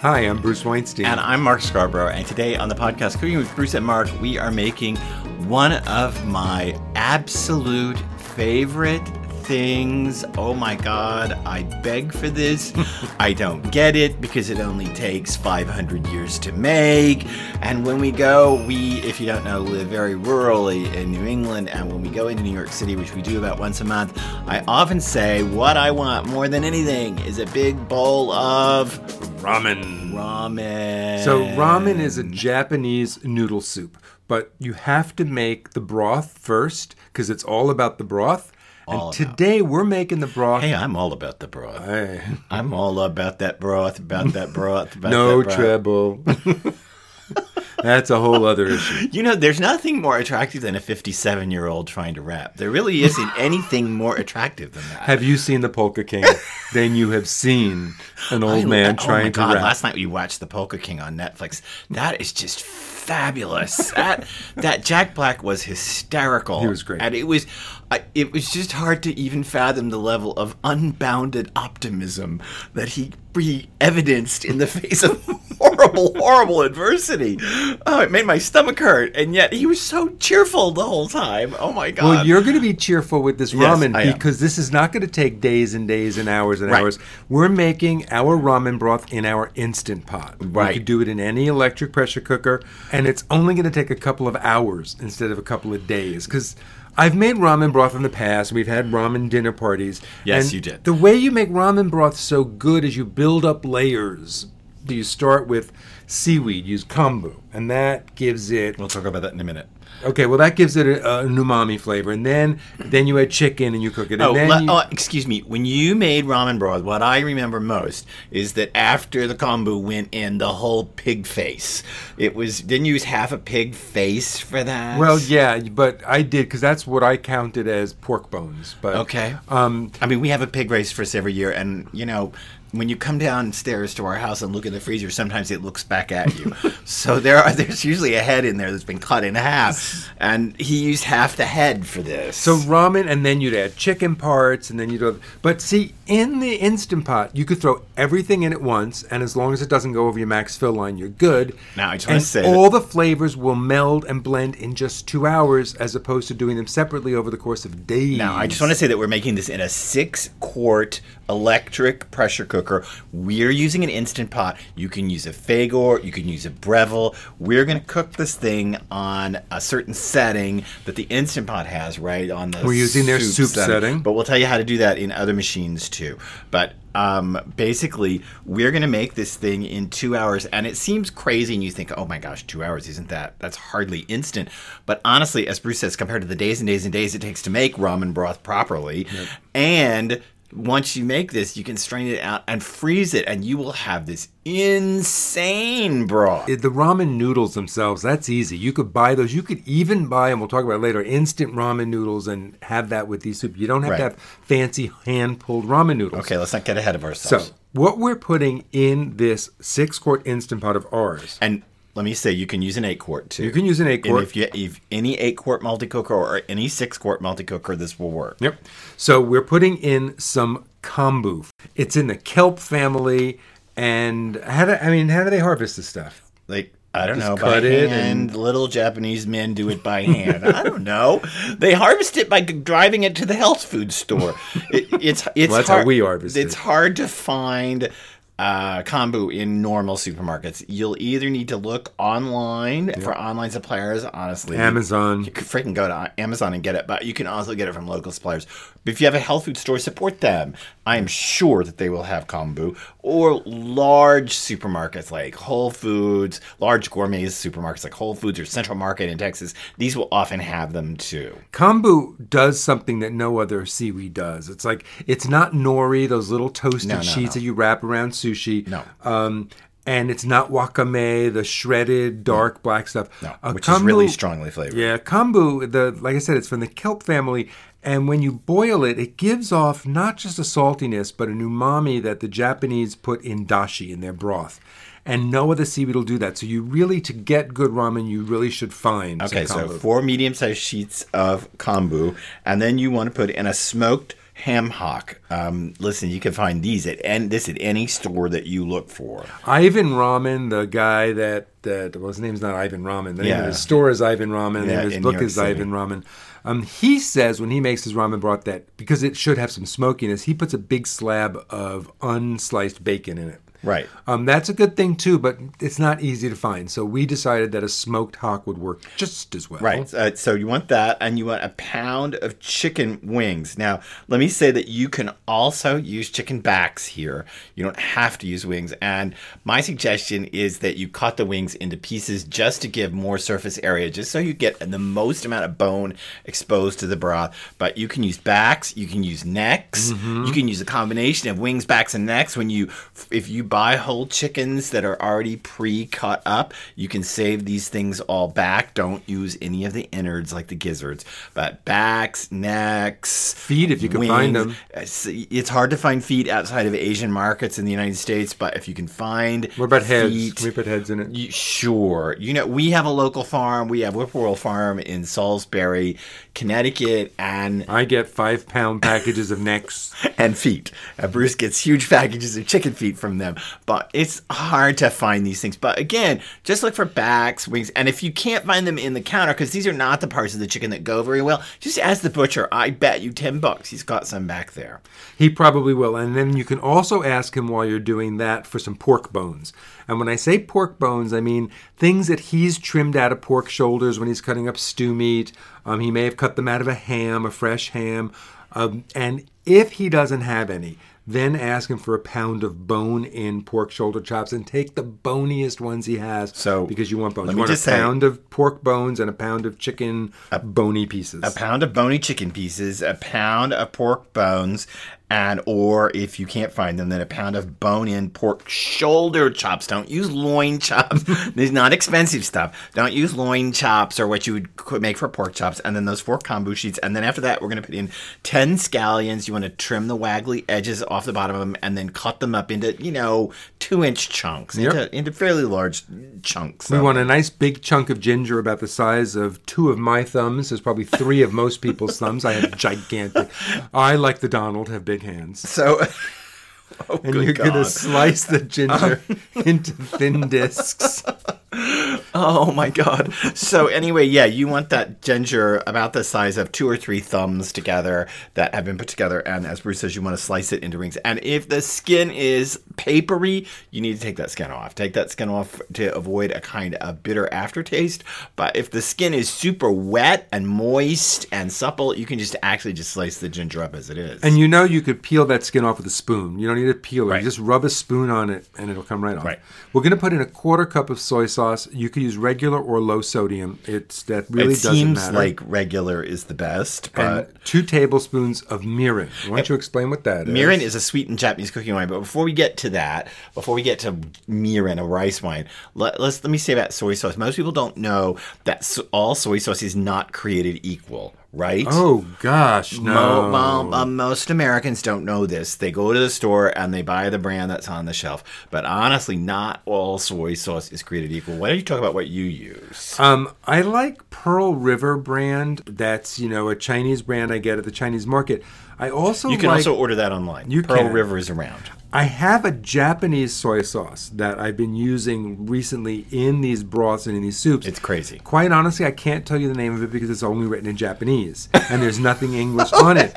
Hi, I'm Bruce Weinstein. And I'm Mark Scarborough. And today on the podcast, Cooking with Bruce and Mark, we are making one of my absolute favorite things. Oh my God, I beg for this. I don't get it because it only takes 500 years to make. And when we go, we, if you don't know, live very rurally in New England. And when we go into New York City, which we do about once a month, I often say what I want more than anything is a big bowl of ramen. Ramen. So, ramen is a Japanese noodle soup, but you have to make the broth first because it's all about the broth. All and today we're making the broth. Hey, I'm all about the broth. Hey. I'm all about that broth, about that broth, about no that broth. treble. That's a whole other issue. You know, there's nothing more attractive than a 57 year old trying to rap. There really isn't anything more attractive than that. Have you seen the Polka King? then you have seen an old I- man oh trying my to God, rap. Last night we watched The Polka King on Netflix. That is just fabulous. that that Jack Black was hysterical. He was great. and it was I, it was just hard to even fathom the level of unbounded optimism that he he evidenced in the face of horrible, horrible adversity. Oh, it made my stomach hurt, and yet he was so cheerful the whole time. Oh my God! Well, you're going to be cheerful with this Yes, ramen because this is not going to take days and days and hours and Right. hours. We're making our ramen broth in our instant pot. Right. You could do it in any electric pressure cooker, and it's only going to take a couple of hours instead of a couple of days. Because I've made ramen broth in the past. We've had ramen dinner parties. Yes, and you did. The way you make ramen broth so good is you build up layers. Do you start with seaweed, use kombu, and that gives it we'll talk about that in a minute. Okay, well that gives it a, a umami flavor, and then then you add chicken and you cook it. And Oh, then le- you, oh, excuse me. When you made ramen broth, what I remember most is that after the kombu went in, the whole pig face. It was didn't you use half a pig face for that? well, yeah, but I did because that's what I counted as pork bones. But Okay. um, I mean, we have a pig race for us every year, and you know, when you come downstairs to our house and look in the freezer, sometimes it looks back at you. so there are there's usually a head in there that's been cut in half, and he used half the head for this. so ramen, and then you'd add chicken parts, and then you'd. Have, but see, in the instant pot, you could throw everything in at once, and as long as it doesn't go over your max fill line, you're good. Now, I just and say that- all the flavors will meld and blend in just two hours, as opposed to doing them separately over the course of days. Now, I just want to say that we're making this in a six quart electric pressure cooker. We're using an instant pot. You can use a Fagor, you can use a Breville. We're going to cook this thing on a certain setting that the instant pot has, right? On the We're using their soup setting. But we'll tell you how to do that in other machines too. But um, basically, we're going to make this thing in two hours, and it seems crazy, and you think, "Oh my gosh, two hours isn't that? That's hardly instant." But honestly, as Bruce says, compared to the days and days and days it takes to make ramen broth properly, and once you make this, you can strain it out and freeze it, and you will have this insane broth. It- the ramen noodles themselves, that's easy. You could buy those. You could even buy, and we'll talk about it later, instant ramen noodles and have that with these soup. You don't have to have fancy hand pulled ramen noodles. okay, let's not get ahead of ourselves. So, what we're putting in this six quart instant pot of ours, and let me say, you can use an eight quart too. you can use an eight And quart. if you if any eight quart multi cooker or any six quart multi cooker, this will work. Yep. So, we're putting in some kombu. It's in the kelp family. And how do, I mean, how do they harvest this stuff? Like I don't Just know, cut by it hand. Little Japanese men do it by hand. I don't know. They harvest it by driving it to the health food store. It, it's it's Well, that's how we harvest it. It's it. hard to find. Uh, kombu in normal supermarkets. You'll either need to look online for online suppliers. Honestly, Amazon. You could freaking go to Amazon and get it, but you can also get it from local suppliers. But if you have a health food store, support them. I am sure that they will have kombu or large supermarkets like Whole Foods, large gourmet supermarkets like Whole Foods or Central Market in Texas. These will often have them too. Kombu does something that no other seaweed does. It's like it's not nori, those little toasted No, no, sheets no. that you wrap around sushi. No. Um, and it's not wakame, the shredded dark black stuff. No, Uh, which is really strongly flavored. Yeah, kombu. The like I said, it's from the kelp family, and when you boil it, it gives off not just a saltiness, but an umami that the Japanese put in dashi in their broth. And no other seaweed will do that. So you really, to get good ramen, you really should find. Okay, so four medium-sized sheets of kombu, and then you want to put in a smoked ham hock. Um, listen, you can find these at and this at any store that you look for. Ivan Ramen, the guy that that well, his name's not Ivan Ramen. The name Yeah. of his store is Ivan Ramen. Yeah, and his book is. Ivan Ramen. Um, he says when he makes his ramen broth that because it should have some smokiness, he puts a big slab of unsliced bacon in it. Right. Um, that's a good thing too, but it's not easy to find. So we decided that a smoked hock would work just as well. Right. Uh, so you want that, and you want a pound of chicken wings. Now, let me say that you can also use chicken backs here. You don't have to use wings. And my suggestion is that you cut the wings into pieces just to give more surface area, just so you get the most amount of bone exposed to the broth. But you can use backs, you can use necks, you can use a combination of wings, backs, and necks. When you, if you buy whole chickens that are already pre-cut up, you can save these things all back. Don't use any of the innards like the gizzards, but backs, necks, Feet, if you can find them. It's, it's hard to find feet outside of Asian markets in the United States, but if you can find What about heads? feet- we put heads in it? you, sure. You know, we have a local farm. We have Whippoorwill Farm in Salisbury, Connecticut, and I get five pound packages of necks. and feet. Uh, Bruce gets huge packages of chicken feet from them, but it's hard to find these things. But again, just look for backs, wings, and if you can't find them in the counter, because these are not the parts of the chicken that go very well, just ask the butcher. I bet you ten bucks he's got some back there. He probably will. And then you can also ask him while you're doing that for some pork bones. And when I say pork bones, I mean things that he's trimmed out of pork shoulders when he's cutting up stew meat. Um, he may have cut them out of a ham, a fresh ham. Um, and if he doesn't have any, then ask him for a pound of bone in pork shoulder chops and take the boniest ones he has. So, because you want bones. You want a just say- pound of pork bones and a pound of chicken a, bony pieces. A pound of bony chicken pieces, a pound of pork bones, and or if you can't find them, then a pound of bone-in pork shoulder chops. Don't use loin chops. These not expensive stuff. Don't use loin chops or what you would make for pork chops. And then those four kombu sheets. And then after that, we're going to put in ten scallions. You want to trim the waggly edges off the bottom of them, and then cut them up into you know two-inch chunks, Yep. into, into fairly large chunks. We want a nice big chunk of ginger about the size of two of my thumbs. There's probably three of most people's thumbs. I have gigantic. I, like the Donald, have big hands. so. oh, And you're going to slice the ginger um, into thin discs. Oh my god. So anyway, yeah, you want that ginger about the size of two or three thumbs together that have been put together and as Bruce says you want to slice it into rings. And if the skin is papery, you need to take that skin off. Take that skin off to avoid a kind of bitter aftertaste. But if the skin is super wet and moist and supple, you can just actually just slice the ginger up as it is. And you know you could peel that skin off with a spoon. You don't need a peeler. Right. You just rub a spoon on it and it'll come right off. Right. We're going to put in a quarter cup of soy sauce. You could use regular or low sodium. It's that really it doesn't seems matter. like regular is the best, but and two tablespoons of mirin. Why don't you explain what that is? Mirin is a sweetened Japanese cooking wine, but before we get to that, before we get to mirin, a rice wine, let, let's let me say about soy sauce. Most people don't know that so, all soy sauce is not created equal, right? Oh gosh, no. Mo- uh, most Americans don't know this. They go to the store and they buy the brand that's on the shelf. But honestly, not all soy sauce is created equal. Why don't you talk about what you use? Um, I like Pearl River brand. That's you know a Chinese brand I get at the Chinese market. I also You can like, also order that online. You Pearl can. River is around. I have a Japanese soy sauce that I've been using recently in these broths and in these soups. It's crazy. Quite honestly, I can't tell you the name of it because it's only written in Japanese and there's nothing English on it.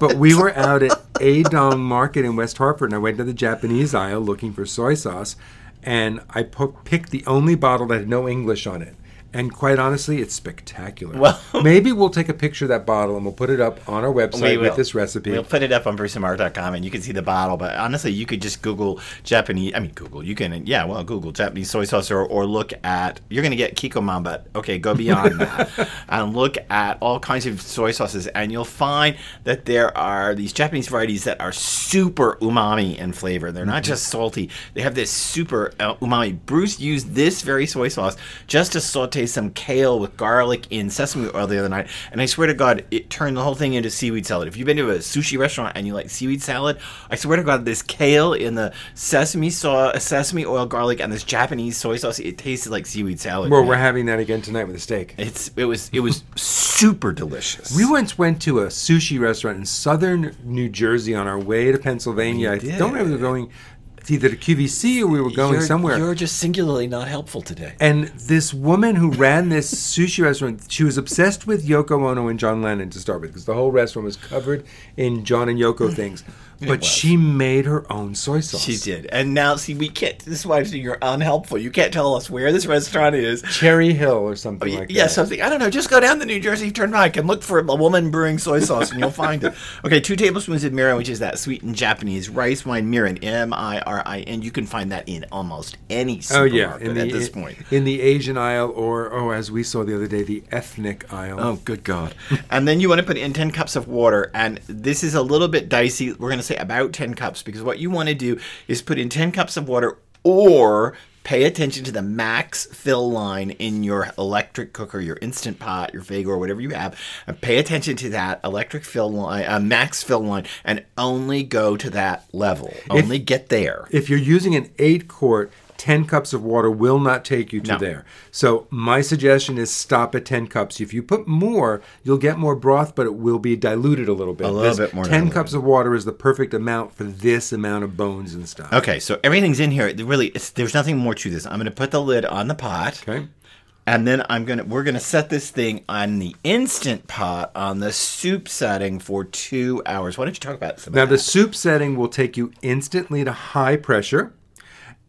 But we were out at Adong Market in West Hartford and I went to the Japanese aisle looking for soy sauce and I po- picked the only bottle that had no English on it. And quite honestly, it's spectacular. Well- maybe we'll take a picture of that bottle and we'll put it up on our website We with this recipe. We'll put it up on bruceandmark.com and you can see the bottle. But honestly, you could just Google Japanese. I mean, Google. You can, yeah, well, Google Japanese soy sauce or, or look at. You're going to get Kikkoman, but okay, go beyond that and look at all kinds of soy sauces, and you'll find that there are these Japanese varieties that are super umami in flavor. They're not just salty; they have this super uh, umami. Bruce used this very soy sauce just to saute some kale with garlic in sesame oil the other night, and I swear to God, it turned the whole thing into seaweed salad. If you've been to a sushi restaurant and you like seaweed salad, I swear to God, this kale in the sesame sauce, sesame oil, garlic, and this Japanese soy sauce, it tasted like seaweed salad. well, man. we're having that again tonight with a steak. It's it was it was super delicious. We once went to a sushi restaurant in southern New Jersey on our way to Pennsylvania. I don't remember we either to QVC or we were going you're, somewhere. You're just singularly not helpful today. And this woman who ran this sushi restaurant, she was obsessed with Yoko Ono and John Lennon to start with, because the whole restaurant was covered in John and Yoko things. But she made her own soy sauce. She did. And now, see, we can't. This is why I'm saying you're unhelpful. You can't tell us where this restaurant is. Cherry Hill or something oh, like yeah, that. Yeah, something. I don't know. Just go down the New Jersey Turnpike and look for a woman brewing soy sauce, and you'll find it. Okay, two tablespoons of mirin, which is that sweetened Japanese rice wine mirin, M I R I N. You can find that in almost any Oh supermarket yeah, in the, at this in- point. in the Asian aisle, or oh, as we saw the other day, the ethnic aisle. Oh, good God. and then you want to put in 10 cups of water. And this is a little bit dicey. We're going to say about 10 cups because what you want to do is put in 10 cups of water or pay attention to the max fill line in your electric cooker, your instant pot, your Fagor, or whatever you have. And pay attention to that electric fill line, uh, max fill line, and only go to that level. Only get there. If you're using an eight quart, 10 cups of water will not take you to No. there. So, my suggestion is stop at 10 cups. If you put more, you'll get more broth, but it will be diluted a little bit. A little This bit more 10 diluted. cups of water is the perfect amount for this amount of bones and stuff. Okay, so everything's in here. Really, it's, there's nothing more to this. I'm going to put the lid on the pot. Okay. And then I'm gonna we're gonna set this thing on the instant pot on the soup setting for two hours. Why don't you talk about some Now, of the soup setting will take you instantly to high pressure.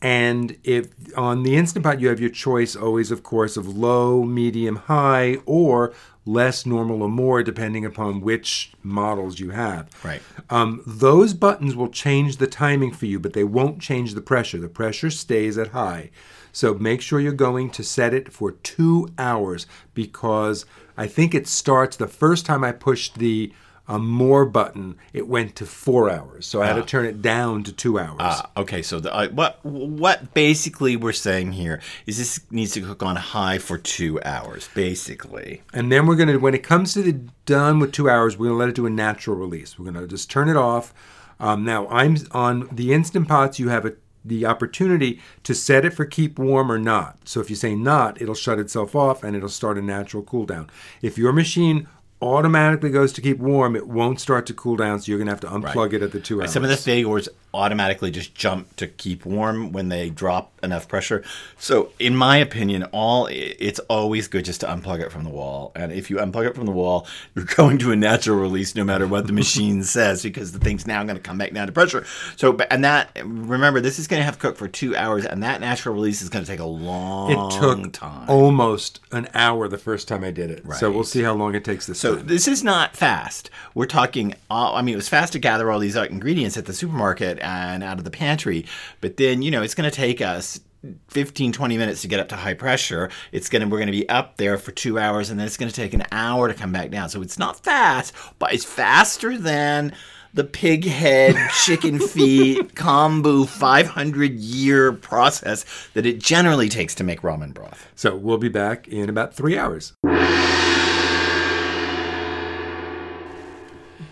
And if on the Instant Pot, you have your choice always, of course, of low, medium, high, or less, normal, or more, depending upon which models you have. Right. Um, those buttons will change the timing for you, but they won't change the pressure. The pressure stays at high. So make sure you're going to set it for two hours because I think it starts the first time I pushed the uh, more button, it went to four hours. So I had to turn it down to two hours. Ah, okay, so the, uh, what what basically we're saying here is this needs to cook on high for two hours, basically. And then we're going to, when it comes to the done with two hours, we're going to let it do a natural release. We're going to just turn it off. Um, now, I'm on the Instant Pots, you have a, the opportunity to set it for keep warm or not. So if you say not, it'll shut itself off and it'll start a natural cool down. If your machine automatically goes to keep warm, it won't start to cool down, so you're going to have to unplug it at the two hours. Some of the Fagors automatically just jump to keep warm when they drop enough pressure. So, in my opinion, all it's always good just to unplug it from the wall. And if you unplug it from the wall, you're going to a natural release no matter what the machine says because the thing's now going to come back down to pressure. So, and that remember, this is going to have to cook for two hours, and that natural release is going to take a long it took time. almost an hour the first time I did it. Right. So we'll see how long it takes this So time. this is not fast. We're talking. Uh, I mean, it was fast to gather all these uh, ingredients at the supermarket and out of the pantry, but then you know it's going to take us 15 20 minutes to get up to high pressure it's going to we're going to be up there for two hours and then it's going to take an hour to come back down so it's not fast but it's faster than the pig head chicken feet kombu 500 year process that it generally takes to make ramen broth So we'll be back in about three hours.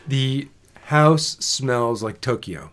The house smells like Tokyo.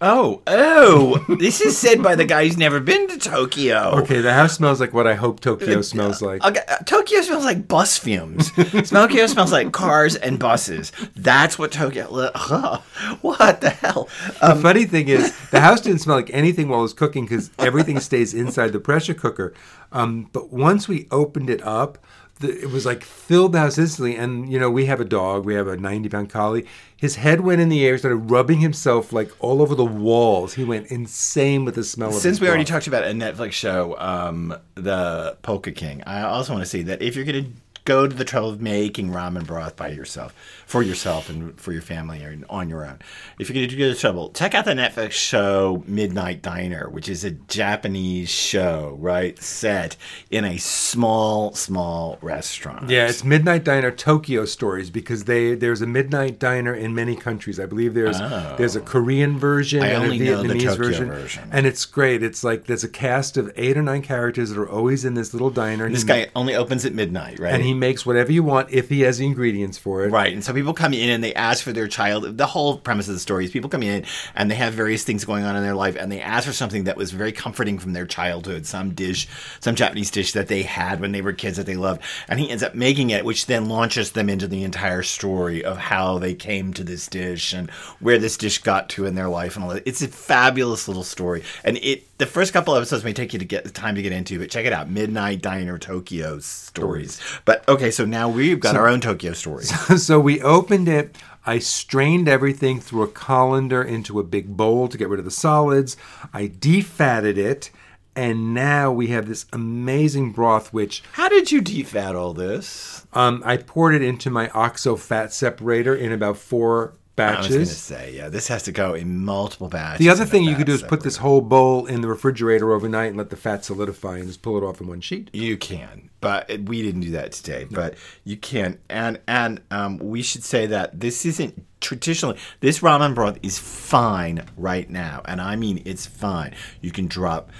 Oh, oh! this is said by the guy who's never been to Tokyo. Okay, the house smells like what I hope Tokyo smells like. Okay, uh, Tokyo smells like bus fumes. Tokyo smells like cars and buses. That's what Tokyo. Ugh, what the hell? The funny thing is, the house didn't smell like anything while it was cooking because everything stays inside the pressure cooker. Um, but once we opened it up, the, it was like filled the house instantly. And you know, we have a dog. We have a ninety-pound collie. His head went in the air, started rubbing himself like all over the walls. He went insane with the smell of. Since we already talked about a Netflix show, um, the Polka King, I also want to say that if you're going to go to the trouble of making ramen broth by yourself, for yourself and for your family or on your own, if you're going to go to the trouble, check out the Netflix show Midnight Diner, which is a Japanese show, right? Set in a small, small restaurant. Yeah, it's Midnight Diner Tokyo Stories because they there's a Midnight Diner in many countries. I believe there's oh. there's a Korean version Oh. I and a only know the Vietnamese version, version. and it's great. It's like there's a cast of eight or nine characters that are always in this little diner. This He- guy only opens at midnight, right? and he he makes whatever you want if he has the ingredients for it. Right. And so people come in and they ask for their child. The whole premise of the story is people come in and they have various things going on in their life and they ask for something that was very comforting from their childhood, some dish, some Japanese dish that they had when they were kids that they loved. And he ends up making it, which then launches them into the entire story of how they came to this dish and where this dish got to in their life and all that. It's a fabulous little story. And it the first couple episodes may take you to get the time to get into, but check it out. Midnight Diner Tokyo stories. But okay, so now we've got our own Tokyo stories. so we opened it. I strained everything through a colander into a big bowl to get rid of the solids. I defatted it, and now we have this amazing broth, which How did you defat all this? um, I poured it into my OXO fat separator in about four I was going to say, yeah, this has to go in multiple batches. The other thing you could do is put this whole bowl in the refrigerator overnight and let the fat solidify and just pull it off in one sheet. You can, but it- we didn't do that today. But you can, and and um, we should say that this isn't traditionally. This ramen broth is fine right now, and I mean it's fine. You can drop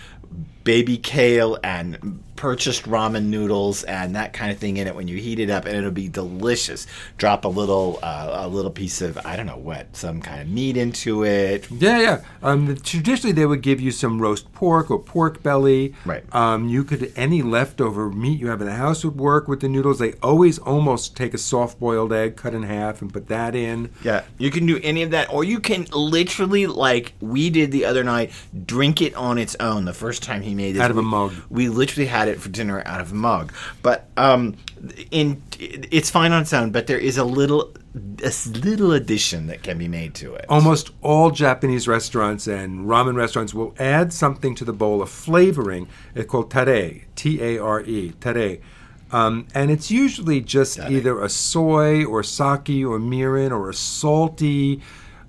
baby kale and purchased ramen noodles and that kind of thing in it when you heat it up, and it'll be delicious. Drop a little uh, a little piece of I don't know what, some kind of meat into it. Yeah, yeah. Um, traditionally, they would give you some roast pork or pork belly. Right. Um, you could any leftover meat you have in the house would work with the noodles. They always almost take a soft-boiled egg, cut in half, and put that in. Yeah, you can do any of that, or you can literally, like we did the other night, drink it on its own. The first time he made Out of a mug. We literally had it for dinner out of a mug. But um, in it's fine on its own, but there is a little, a little addition that can be made to it. Almost all Japanese restaurants and ramen restaurants will add something to the bowl, a flavoring. It's called tare, T-A-R-E, tare. Um, and it's usually just Tare. either a soy or sake or mirin or a salty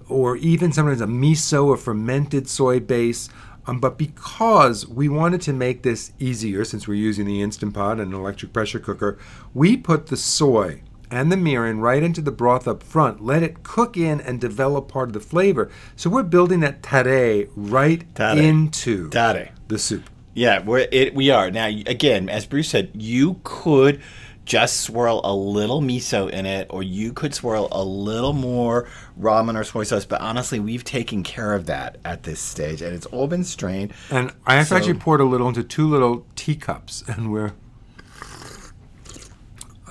or even sometimes a miso or fermented soy base. Um, but because we wanted to make this easier, since we're using the Instant Pot and an electric pressure cooker, we put the soy and the mirin right into the broth up front, let it cook in and develop part of the flavor. So we're building that tare right Tare. into Tare. the soup. Yeah, we're, it, we are now. Again, as Bruce said, you could just swirl a little miso in it, or you could swirl a little more ramen or soy sauce. But honestly, we've taken care of that at this stage, and it's all been strained. And I So- actually poured a little into two little teacups, and we're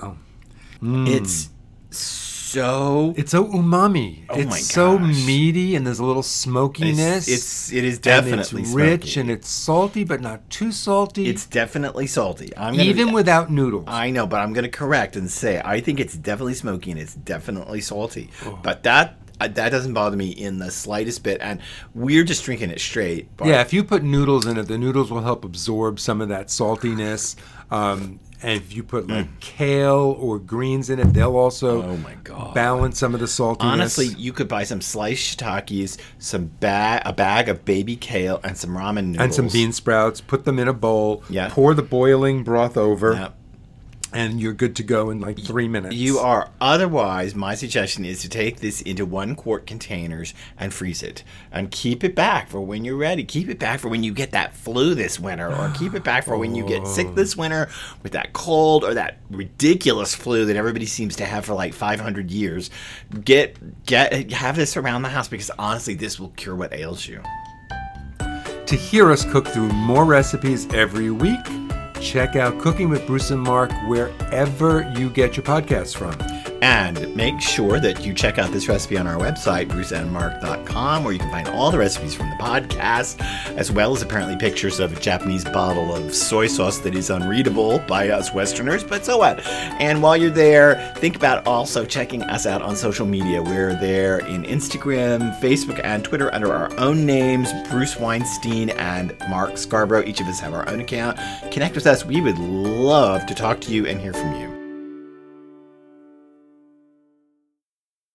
Oh. It's so it's so umami. Oh it's my so meaty, and there's a little smokiness. It's, it's it is and definitely it's rich smoky. and it's salty, but not too salty. it's definitely salty. I'm gonna, even without noodles. I know, but I'm going to correct and say I think it's definitely smoky and it's definitely salty. Oh. But that uh, that doesn't bother me in the slightest bit. And we're just drinking it straight. But yeah, if you put noodles in it, the noodles will help absorb some of that saltiness. Um, and if you put like kale or greens in it, they'll also Mm. Oh my God. balance some of the saltiness. Honestly, you could buy some sliced shiitakes, some bag, a bag of baby kale, and some ramen noodles and some bean sprouts, put them in a bowl, Yeah. pour the boiling broth over, Yeah. And you're good to go in like three minutes. You are. Otherwise, my suggestion is to take this into one quart containers and freeze it, and keep it back for when you're ready. Keep it back for when you get that flu this winter, or keep it back for when you get sick this oh. winter with that cold or that ridiculous flu that everybody seems to have for like 500 years. Get get have this around the house because honestly, this will cure what ails you. To hear us cook through more recipes every week, check out Cooking with Bruce and Mark wherever you get your podcasts from. And make sure that you check out this recipe on our website, bruceandmark.com, where you can find all the recipes from the podcast, as well as apparently pictures of a Japanese bottle of soy sauce that is unreadable by us Westerners, but so what? And while you're there, think about also checking us out on social media. We're there in Instagram, Facebook, and Twitter under our own names Bruce Weinstein and Mark Scarborough. Each of us have our own account. Connect with us. We would love to talk to you and hear from you.